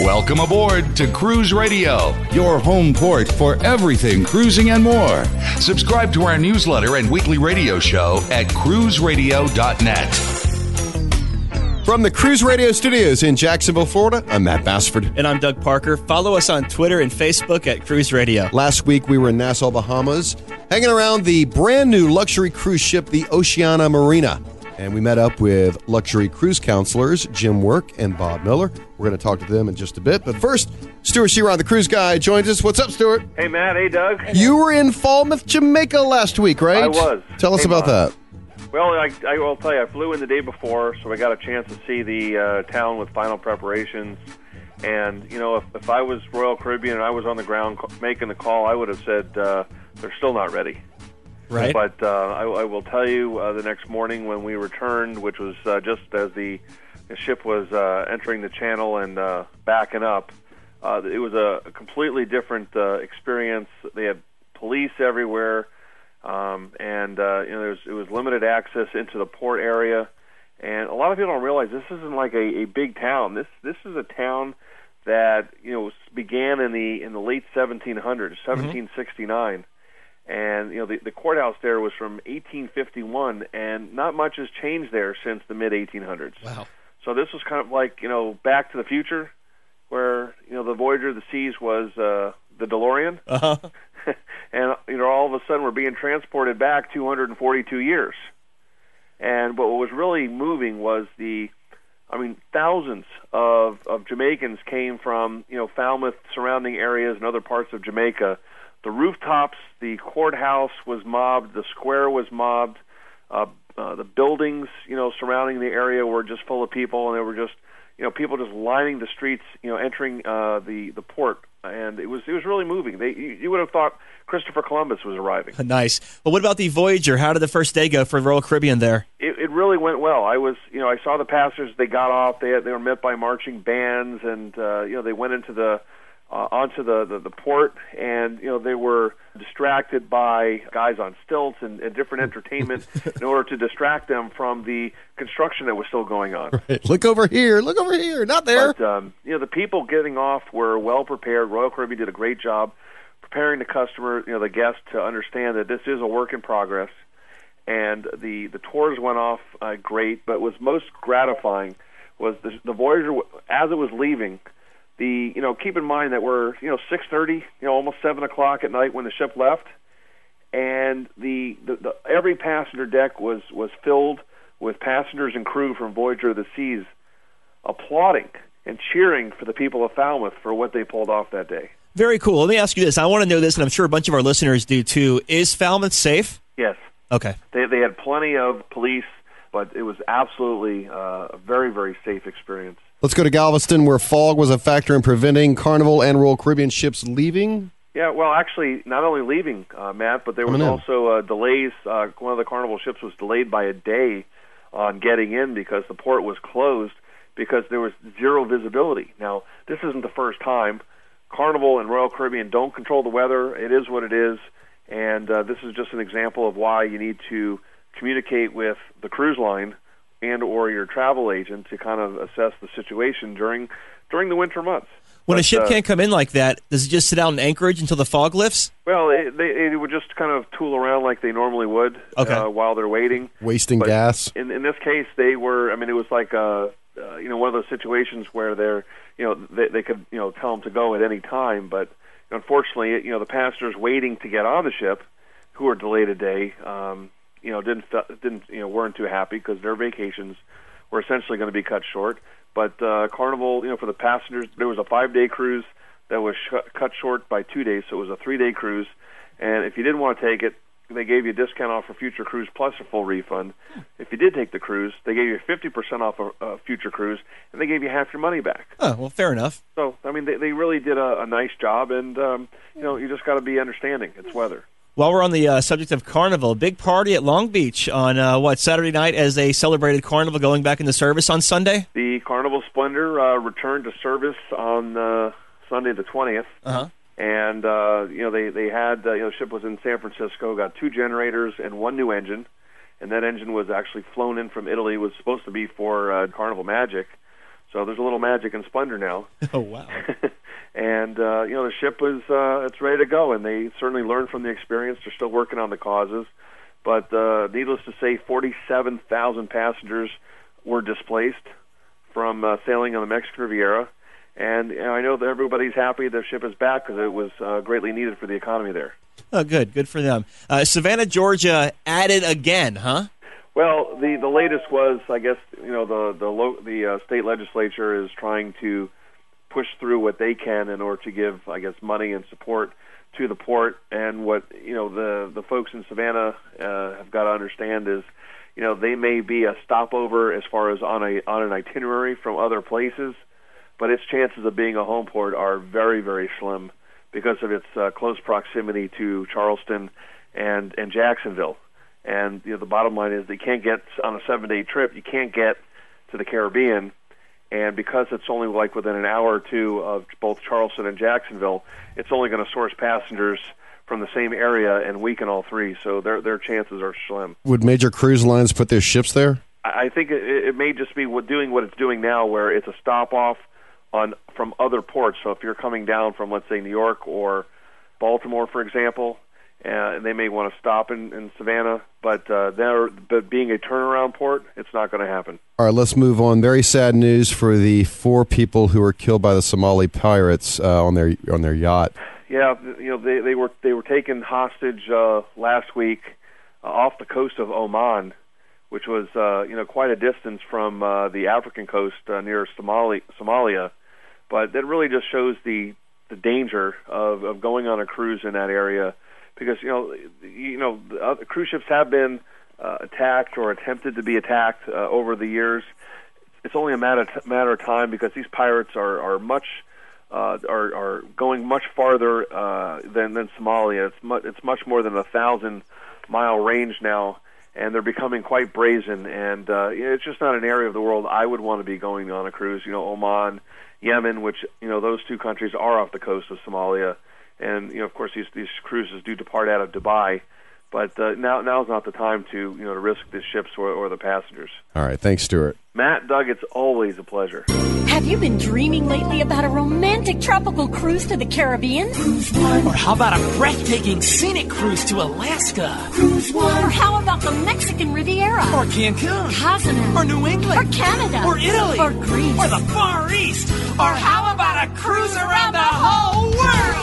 Welcome aboard to Cruise Radio, your home port for everything cruising and more. Subscribe to our newsletter and weekly radio show at cruiseradio.net. From the Cruise Radio Studios in Jacksonville, Florida, I'm Matt Bassford. And I'm Doug Parker. Follow us on Twitter and Facebook at Cruise Radio. Last week we were in Nassau, Bahamas, hanging around the brand new luxury cruise ship, the Oceania Marina. And we met up with luxury cruise counselors Jim Work and Bob Miller. We're going to talk to them in just a bit. But first, Stewart Chiron, the cruise guy, joins us. What's up, Stewart? Hey, Matt. Hey, Doug. You were in Falmouth, Jamaica last week, right? I was. Tell us Came about on. that. Well, I, I will tell you, I flew in the day before, so I got a chance to see the uh, town with final preparations. And you know, if, if I was Royal Caribbean and I was on the ground making the call, I would have said uh, they're still not ready. Right. But uh, I, I will tell you, uh, the next morning when we returned, which was uh, just as the, the ship was uh, entering the channel and uh, backing up, uh, it was a, completely different uh, experience. They had police everywhere, um, and uh, you know there was, it was limited access into the port area. And a lot of people don't realize this isn't like a, a big town. This this is a town that you know began in the in the late 1700s, 1769 and you know the, the courthouse there was from 1851 and not much has changed there since the mid 1800s Wow. so this was kind of like you know back to the future where you know the voyager of the seas was uh the delorean Uh-huh. and you know all of a sudden we're being transported back 242 years and what was really moving was the I mean, thousands of, of Jamaicans came from, you know, Falmouth, surrounding areas, and other parts of Jamaica. The rooftops, the courthouse was mobbed, the square was mobbed, uh, uh, the buildings, you know, surrounding the area were just full of people, and they were just, you know, people just lining the streets, you know, entering uh, the the port, and it was it was really moving. They you, you would have thought Christopher Columbus was arriving. Nice. Well, what about the Voyager? How did the first day go for Royal Caribbean there? it, it really went well. I was, you know, I saw the passengers. They got off. They had, they were met by marching bands, and uh, you know, they went into the uh, onto the, the the port, and you know, they were distracted by guys on stilts and, and different entertainment in order to distract them from the construction that was still going on. Look over here. Look over here. Not there. But um, you know, the people getting off were well prepared. Royal Caribbean did a great job preparing the customer, you know, the guest to understand that this is a work in progress. And the the tours went off uh, great, but was most gratifying was the, the Voyager as it was leaving. The you know keep in mind that we're you know six thirty, you know almost seven o'clock at night when the ship left, and the, the, the every passenger deck was was filled with passengers and crew from Voyager of the Seas applauding and cheering for the people of Falmouth for what they pulled off that day. Very cool. Let me ask you this. I want to know this, and I'm sure a bunch of our listeners do too. Is Falmouth safe? Yes, Okay. they they had plenty of police, but it was absolutely uh, a very very safe experience. Let's go to Galveston, where fog was a factor in preventing Carnival and Royal Caribbean ships leaving. Yeah, well, actually, not only leaving, uh, Matt, but there was also uh, delays. Uh, one of the Carnival ships was delayed by a day on getting in because the port was closed because there was zero visibility. Now, this isn't the first time. Carnival and Royal Caribbean don't control the weather. It is what it is, and uh, this is just an example of why you need to communicate with the cruise line and or your travel agent to kind of assess the situation during during the winter months. When a ship uh, can't come in like that, does it just sit out in anchorage until the fog lifts? Well, it, they, they would just kind of tool around like they normally would Okay. uh, while they're waiting. Wasting But gas. In, in this case, they were. I mean, it was like uh, uh, you know one of those situations where they're you know they, they could you know tell them to go at any time, but unfortunately, you know the passengers waiting to get on the ship, who are delayed a day, um, you know didn't didn't you know weren't too happy because their vacations were essentially going to be cut short. But uh, Carnival, you know, for the passengers, there was a five-day cruise that was sh- cut short by two days, so it was a three-day cruise. And if you didn't want to take it, they gave you a discount off a future cruise plus a full refund. If you did take the cruise, they gave you 50% off a, a future cruise, and they gave you half your money back. Oh, well, fair enough. So, I mean, they, they really did a, a nice job, and um, you know, you just got to be understanding. It's weather. While we're on the uh, subject of Carnival, big party at Long Beach on uh, what Saturday night as they celebrated Carnival going back into service on Sunday. The Carnival Splendor uh, returned to service on uh, Sunday the 20th. Uh-huh. And uh, you know they they had uh, you know the ship was in San Francisco, got two generators and one new engine, and that engine was actually flown in from Italy. Was supposed to be for uh, Carnival Magic, so there's a little magic and Splendor now. Oh wow! and uh, you know the ship was uh, it's ready to go, and they certainly learned from the experience. They're still working on the causes, but uh, needless to say, 47,000 passengers were displaced from uh, sailing on the Mexican Riviera. And you know, I know that everybody's happy the ship is back because it was uh, greatly needed for the economy there. Oh, good, good for them. Uh, Savannah, Georgia, added again, huh? Well, the the latest was, I guess, you know, the the lo- the uh, state legislature is trying to push through what they can in order to give, I guess, money and support to the port. And what you know, the the folks in Savannah uh, have got to understand is, you know, they may be a stopover as far as on a on an itinerary from other places, but its chances of being a home port are very very slim because of its uh, close proximity to Charleston and and Jacksonville. And you know, the bottom line is they can't get on a seven day trip. You can't get to the Caribbean, and because it's only like within an hour or two of both Charleston and Jacksonville, it's only going to source passengers from the same area and weaken all three. So their their chances are slim. Would major cruise lines put their ships there? I I think it, it may just be what doing what it's doing now, where it's a stop off on from other ports. So if you're coming down from let's say New York or Baltimore, for example, uh, and they may want to stop in, in Savannah, but uh, there, but being a turnaround port, it's not going to happen. All right, let's move on. Very sad news for the four people who were killed by the Somali pirates uh, on their on their yacht. Yeah, you know they they were they were taken hostage uh, last week uh, off the coast of Oman, which was uh, you know quite a distance from uh, the African coast uh, near Somali Somalia, but that really just shows the the danger of, of going on a cruise in that area because you know you know the cruise ships have been uh, attacked or attempted to be attacked uh, over the years. It's only a matter matter of time because these pirates are are much uh, are are going much farther uh, than than Somalia. It's much it's much more than a thousand mile range now, and they're becoming quite brazen. And uh, it's just not an area of the world I would want to be going on a cruise. You know, Oman, Yemen, which you know those two countries are off the coast of Somalia, and you know of course these these cruises do depart out of Dubai. But uh, now now's not the time to you know to risk the ships or, or the passengers. All right, thanks, Stewart. Matt, Doug, it's always a pleasure. Have you been dreaming lately about a romantic tropical cruise to the Caribbean? Or how about a breathtaking scenic cruise to Alaska? Or how about the Mexican Riviera? Or Cancun? Cozumel? Or New England? Or Canada? Or Italy? Or Greece? Or the Far East? Or how about a cruise around the whole world?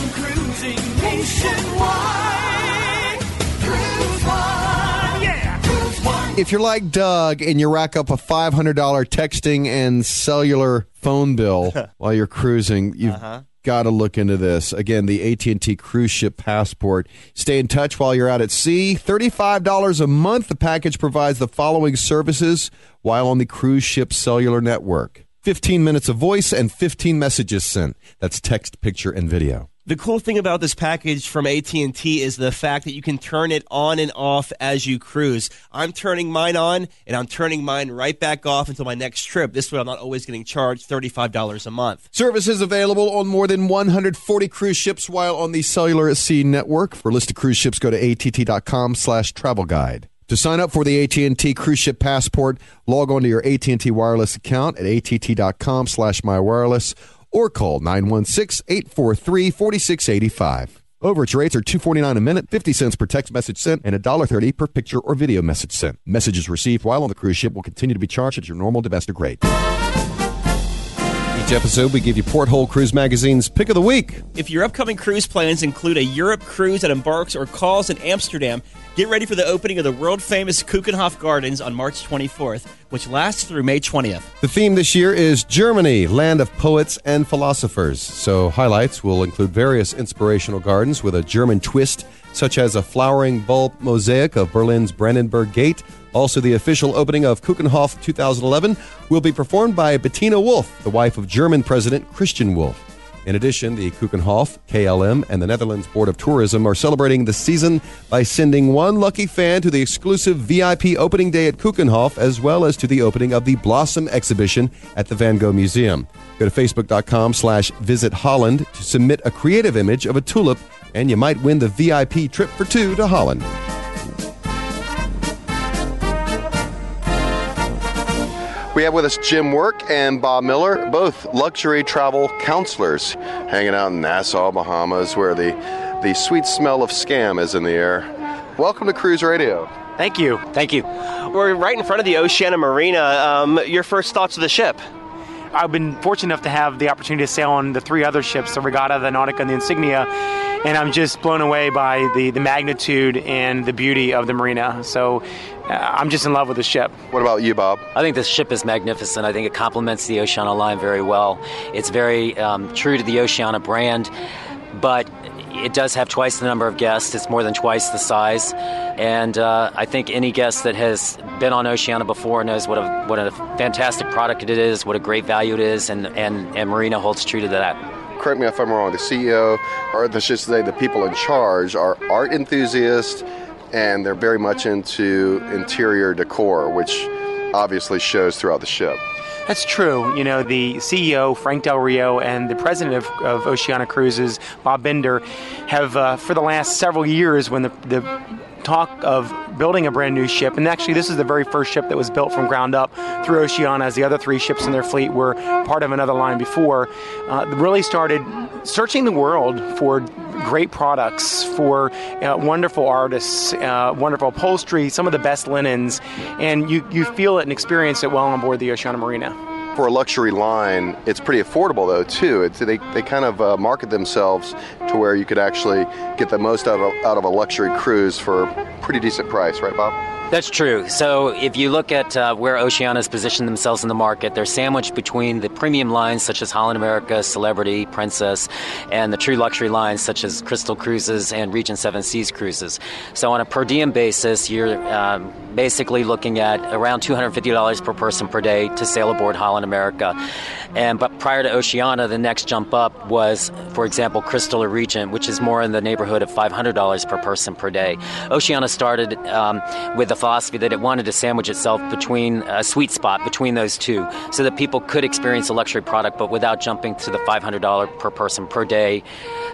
nationwide. Cruise One. Yeah. Cruise One. If you're like Doug and you rack up a $500 texting and cellular phone bill while you're cruising, you've uh-huh. got to look into this. Again, the AT&T cruise ship passport. Stay in touch while you're out at sea. $35 a month. The package provides the following services while on the cruise ship cellular network. 15 minutes of voice and 15 messages sent. That's text, picture, and video. The cool thing about this package from AT&T is the fact that you can turn it on and off as you cruise. I'm turning mine on and I'm turning mine right back off until my next trip. This way I'm not always getting charged $35 a month. Services available on more than 140 cruise ships while on the Cellular at Sea network. For a list of cruise ships, go to att.com slash travel guide. To sign up for the AT&T Cruise Ship Passport, log on to your AT&T wireless account at att.com slash mywireless or call 916-843-4685. Overage rates are $2.49 a minute, 50 cents per text message sent, and $1.30 per picture or video message sent. Messages received while on the cruise ship will continue to be charged at your normal domestic rate. Each episode, we give you Porthole Cruise Magazine's Pick of the Week. If your upcoming cruise plans include a Europe cruise that embarks or calls in Amsterdam, get ready for the opening of the world famous Keukenhof Gardens on March 24th, which lasts through May 20th. The theme this year is Germany, land of poets and philosophers. So, highlights will include various inspirational gardens with a German twist, such as a flowering bulb mosaic of Berlin's Brandenburg Gate. Also, the official opening of Keukenhof 2011 will be performed by Bettina Wulff, the wife of German President Christian Wulff. In addition, the Keukenhof, KLM, and the Netherlands Board of Tourism are celebrating the season by sending one lucky fan to the exclusive VIP opening day at Keukenhof, as well as to the opening of the Blossom exhibition at the Van Gogh Museum. Go to facebook.com slash visit Holland to submit a creative image of a tulip, and you might win the VIP trip for two to Holland. We have with us Jim Work and Bob Miller, both luxury travel counselors, hanging out in Nassau, Bahamas, where the, the sweet smell of scam is in the air. Welcome to Cruise Radio. Thank you. Thank you. We're right in front of the Oceania Marina. Um, your first thoughts of the ship? I've been fortunate enough to have the opportunity to sail on the three other ships, the Regatta, the Nautica, and the Insignia, and I'm just blown away by the, the magnitude and the beauty of the marina. So I'm just in love with the ship. What about you, Bob? I think this ship is magnificent. I think it complements the Oceania line very well. It's very um, true to the Oceania brand, but it does have twice the number of guests. It's more than twice the size, and uh, I think any guest that has been on Oceania before knows what a what a fantastic product it is, what a great value it is, and and, and Marina holds true to that. Correct me if I'm wrong. The CEO, or let's just say the people in charge, are art enthusiasts, and they're very much into interior decor, which obviously shows throughout the ship. That's true. You know, the CEO, Frank Del Rio, and the president of, of Oceania Cruises, Bob Bender, have, uh, for the last several years, when the, the talk of building a brand new ship, and actually, this is the very first ship that was built from ground up through Oceania, as the other three ships in their fleet were part of another line before, uh, really started searching the world for great products, for uh, wonderful artists, uh, wonderful upholstery, some of the best linens, and you, you feel it and experience it well on board the Oceania Marina. For a luxury line, it's pretty affordable though too. It's, they, they kind of uh, market themselves to where you could actually get the most out of, out of a luxury cruise for a pretty decent price, right, Bob? That's true. So if you look at uh, where Oceania's positioned themselves in the market, they're sandwiched between the premium lines such as Holland America, Celebrity, Princess, and the true luxury lines such as Crystal Cruises and Regent Seven Seas Cruises. So on a per diem basis, you're um, basically looking at around $250 per person per day to sail aboard Holland America. And but prior to Oceania, the next jump up was, for example, Crystal or Regent, which is more in the neighborhood of $500 per person per day. Oceania started um, with the philosophy that it wanted to sandwich itself between a sweet spot between those two, so that people could experience a luxury product, but without jumping to the $500 per person per day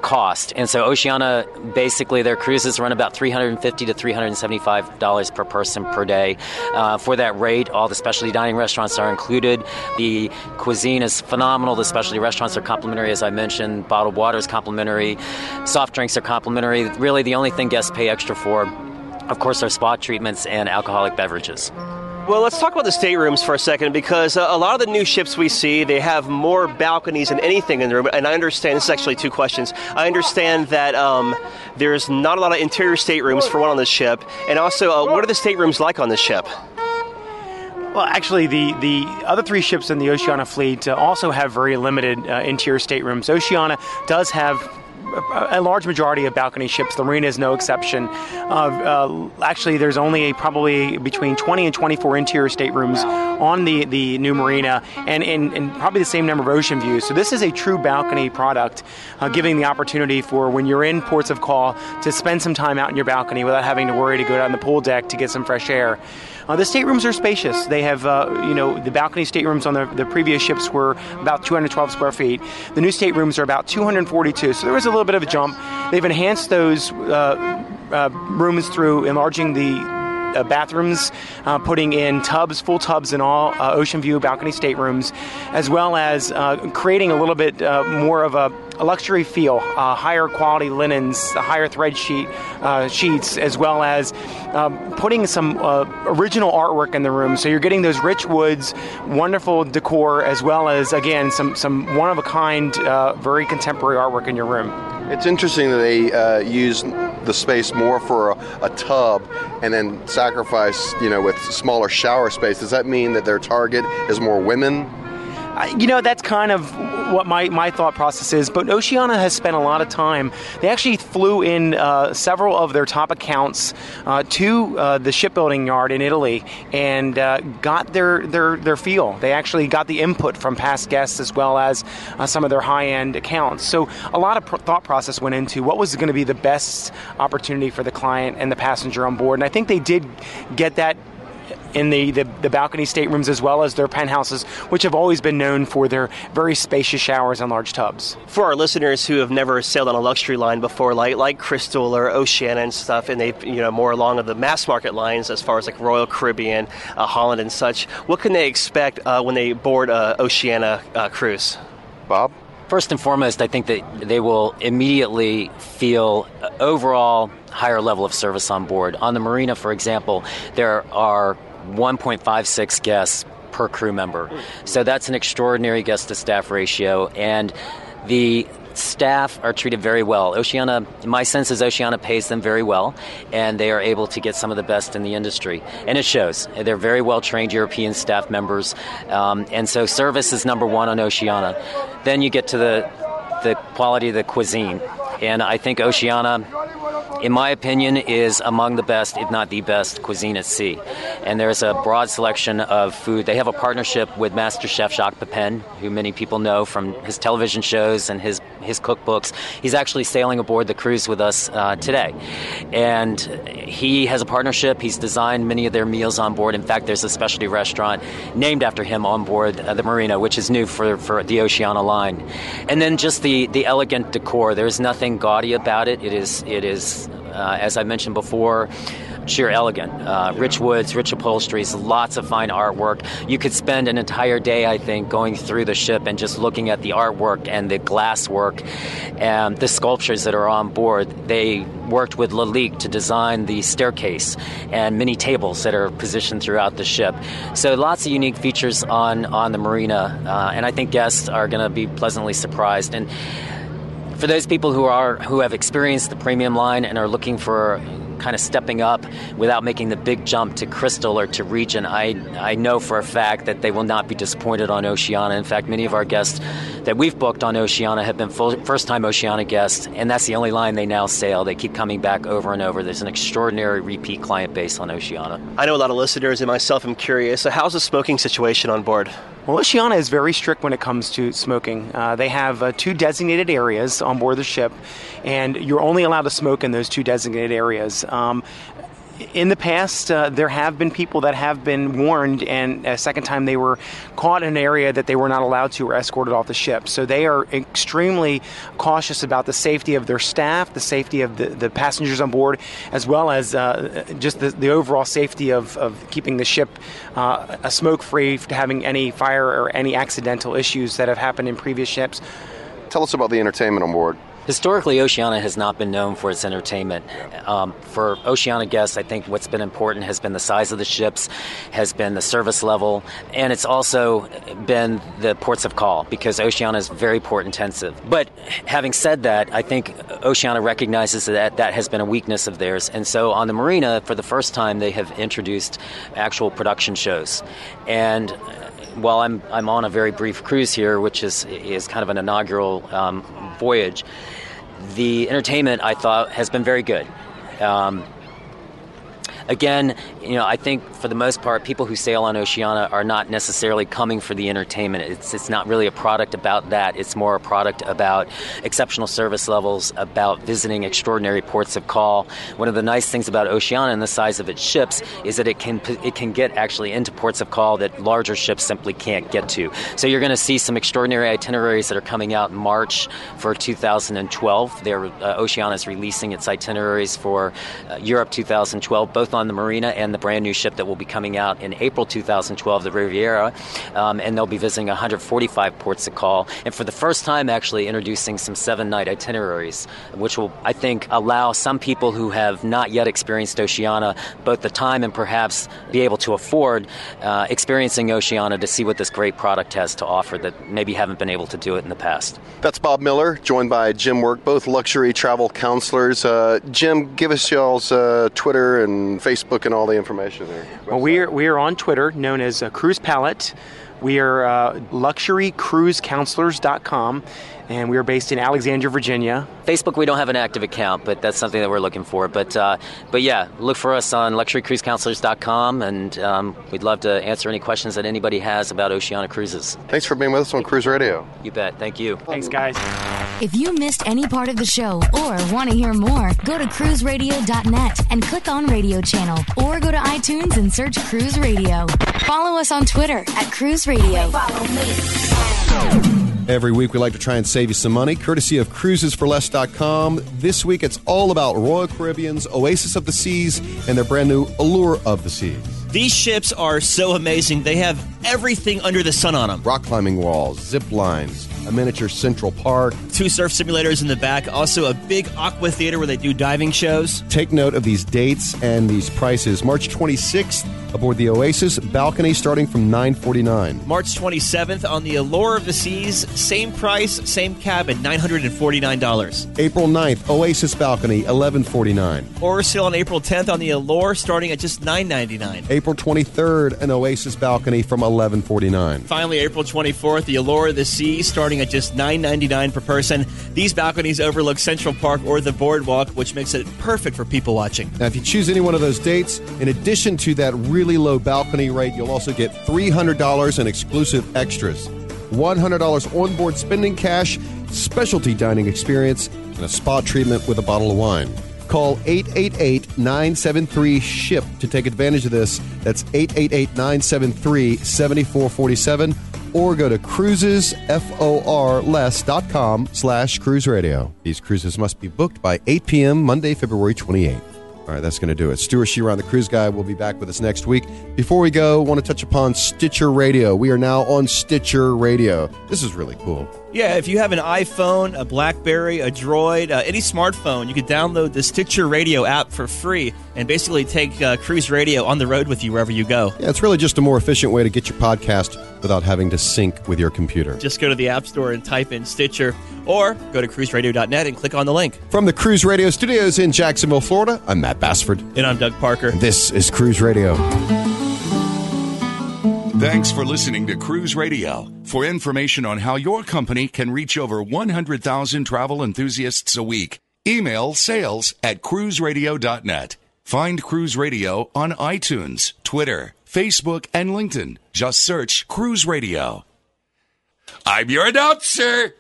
cost. And so Oceania, basically, their cruises run about 350 to $375 per person per day. Uh, for that rate, all the specialty dining restaurants are included. The cuisine is phenomenal. The specialty restaurants are complimentary, as I mentioned. Bottled water is complimentary. Soft drinks are complimentary. Really, the only thing guests pay extra for, of course, our spa treatments and alcoholic beverages. Well, let's talk about the staterooms for a second because uh, a lot of the new ships we see, they have more balconies than anything in the room. And I understand, this is actually two questions. I understand that um, there's not a lot of interior staterooms for one on this ship. And also, uh, what are the staterooms like on this ship? Well, actually, the, the other three ships in the Oceania fleet uh, also have very limited uh, interior staterooms. Oceania does have a large majority of balcony ships. The Marina is no exception. Uh, uh, actually, there's only a, probably between 20 and 24 interior staterooms on the, the new Marina, and, and, and, probably the same number of ocean views. So this is a true balcony product, uh, giving the opportunity for when you're in ports of call to spend some time out in your balcony without having to worry to go down the pool deck to get some fresh air. Uh, the staterooms are spacious. They have, uh, you know, the balcony staterooms on the, the previous ships were about 212 square feet. The new staterooms are about 242. So there was a little bit of a jump. They've enhanced those uh, uh rooms through enlarging the uh, bathrooms, uh, putting in tubs, full tubs in all uh, ocean view balcony staterooms, as well as uh, creating a little bit uh, more of a, a luxury feel, uh, higher quality linens, higher thread sheet uh, sheets, as well as um, putting some uh, original artwork in the room. So you're getting those rich woods, wonderful decor, as well as again some some one of a kind, uh, very contemporary artwork in your room. It's interesting that they uh, use the space more for a, a tub and then sacrifice, you know, with smaller shower space. Does that mean that their target is more women? You know that's kind of what my, my thought process is but oceania has spent a lot of time they actually flew in uh, several of their top accounts uh, to uh, the shipbuilding yard in italy and uh, got their, their, their feel. They actually got the input from past guests as well as uh, some of their high-end accounts. So a lot of pr- thought process went into what was going to be the best opportunity for the client and the passenger on board and i think they did get that in the, the, the balcony staterooms as well as their penthouses, which have always been known for their very spacious showers and large tubs. For our listeners who have never sailed on a luxury line before, like like Crystal or Oceania and stuff, and they you know more along of the mass market lines as far as like Royal Caribbean, uh, Holland, and such, what can they expect uh, when they board a Oceania uh, cruise? Bob? First and foremost, I think that they will immediately feel uh, overall higher level of service on board. On the marina, for example, there are 1.56 guests per crew member. So that's an extraordinary guest to staff ratio. And the staff are treated very well. Oceania, my sense is Oceania pays them very well, and they are able to get some of the best in the industry. And it shows. They're very well trained European staff members. Um, and so service is number one on Oceania. Then you get to the, the quality of the cuisine. And I think Oceania in my opinion, is among the best, if not the best, cuisine at sea. And there's a broad selection of food. They have a partnership with Master Chef Jacques Pepin, who many people know from his television shows and his his cookbooks. He's actually sailing aboard the cruise with us uh, today, and he has a partnership. He's designed many of their meals on board. In fact, there's a specialty restaurant named after him on board uh, the Marina, which is new for, for the Oceania line. And then just the the elegant decor. There's nothing gaudy about it. It is it is uh, as I mentioned before, sheer elegant. Uh, rich woods, rich upholsteries, lots of fine artwork. You could spend an entire day, I think, going through the ship and just looking at the artwork and the glass work and the sculptures that are on board. They worked with Lalique to design the staircase and many tables that are positioned throughout the ship. So lots of unique features on, on the marina, uh, and I think guests are going to be pleasantly surprised. And for those people who are who have experienced the premium line and are looking for kind of stepping up without making the big jump to Crystal or to Regent, I I know for a fact that they will not be disappointed on Oceania. In fact, many of our guests that we've booked on Oceania have been full, first-time Oceania guests, and that's the only line they now sail. They keep coming back over and over. There's an extraordinary repeat client base on Oceania. I know a lot of listeners and myself am curious. So, how's the smoking situation on board? Well, Oceania is very strict when it comes to smoking. Uh, they have uh, two designated areas on board the ship, and you're only allowed to smoke in those two designated areas. Um, in the past, uh, there have been people that have been warned, and a second time they were caught in an area that they were not allowed to or escorted off the ship. So they are extremely cautious about the safety of their staff, the safety of the, the passengers on board, as well as uh, just the, the overall safety of, of keeping the ship uh, smoke free, having any fire or any accidental issues that have happened in previous ships. Tell us about the entertainment on board. Historically, Oceania has not been known for its entertainment. Um, for Oceania guests, I think what's been important has been the size of the ships, has been the service level, and it's also been the ports of call because Oceania is very port intensive. But having said that, I think Oceania recognizes that that has been a weakness of theirs, and so on the marina, for the first time, they have introduced actual production shows, and while I'm I'm on a very brief cruise here, which is is kind of an inaugural um, voyage, the entertainment I thought has been very good. Um, again, you know, I think for the most part, people who sail on Oceania are not necessarily coming for the entertainment. It's, it's not really a product about that. It's more a product about exceptional service levels, about visiting extraordinary ports of call. One of the nice things about Oceania and the size of its ships is that it can it can get actually into ports of call that larger ships simply can't get to. So you're going to see some extraordinary itineraries that are coming out in March for 2012. There, uh, Oceania is releasing its itineraries for uh, Europe 2012, both on the marina and the brand new ship that will be coming out in April 2012, the Riviera, um, and they'll be visiting 145 ports of call. And for the first time, actually introducing some seven night itineraries, which will, I think, allow some people who have not yet experienced Oceania both the time and perhaps be able to afford uh, experiencing Oceania to see what this great product has to offer that maybe haven't been able to do it in the past. That's Bob Miller, joined by Jim Work, both luxury travel counselors. Uh, Jim, give us y'all's uh, Twitter and Facebook and all the information there. Well, we are, we are on Twitter, known as uh, Cruise Palette. We are uh, luxurycruisecounselors.com, and we are based in Alexandria, Virginia. Facebook, we don't have an active account, but that's something that we're looking for. But uh, but yeah, look for us on luxurycruisecounselors.com, and um, we'd love to answer any questions that anybody has about Oceania Cruises. Thanks for being with us on Cruise Radio. You bet. Thank you. Thanks, guys. If you missed any part of the show or want to hear more, go to cruiseradio.net and click on radio channel, or go to iTunes and search Cruise Radio. Follow us on Twitter at Cruise Radio. Every week, we like to try and save you some money, courtesy of cruisesforless.com. This week, it's all about Royal Caribbean's Oasis of the Seas and their brand new Allure of the Seas. These ships are so amazing. They have everything under the sun on them. Rock climbing walls, zip lines, a miniature Central Park. Two surf simulators in the back. Also, a big aqua theater where they do diving shows. Take note of these dates and these prices. March 26th aboard the Oasis, balcony starting from 949. March 27th on the Allure of the Seas, same price, same cabin, $949. April 9th, Oasis balcony, 1149. Or still on April 10th on the Allure, starting at just 999. April 23rd, an Oasis balcony from 1149. Finally, April 24th, the Allure of the Seas, starting at just 999 per person. These balconies overlook Central Park or the boardwalk, which makes it perfect for people watching. Now, if you choose any one of those dates, in addition to that really low balcony rate, you'll also get $300 in exclusive extras. $100 onboard spending cash, specialty dining experience, and a spa treatment with a bottle of wine. Call 888 973 SHIP to take advantage of this. That's 888 973 7447 or go to cruisesforless.com slash cruise radio. These cruises must be booked by 8 p.m. Monday, February 28th. All right, that's going to do it. Stewart Chiron, the cruise guy, will be back with us next week. Before we go, want to touch upon Stitcher Radio. We are now on Stitcher Radio. This is really cool. Yeah, if you have an iPhone, a Blackberry, a Droid, uh, any smartphone, you can download the Stitcher Radio app for free and basically take uh, Cruise Radio on the road with you wherever you go. Yeah, it's really just a more efficient way to get your podcast without having to sync with your computer. Just go to the App Store and type in Stitcher or go to cruiseradio.net and click on the link. From the Cruise Radio studios in Jacksonville, Florida, I'm Matt Bassford. And I'm Doug Parker. This is Cruise Radio. Thanks for listening to Cruise Radio. For information on how your company can reach over 100,000 travel enthusiasts a week, email sales at cruiseradio.net. Find Cruise Radio on iTunes, Twitter, Facebook, and LinkedIn. Just search Cruise Radio. I'm your announcer,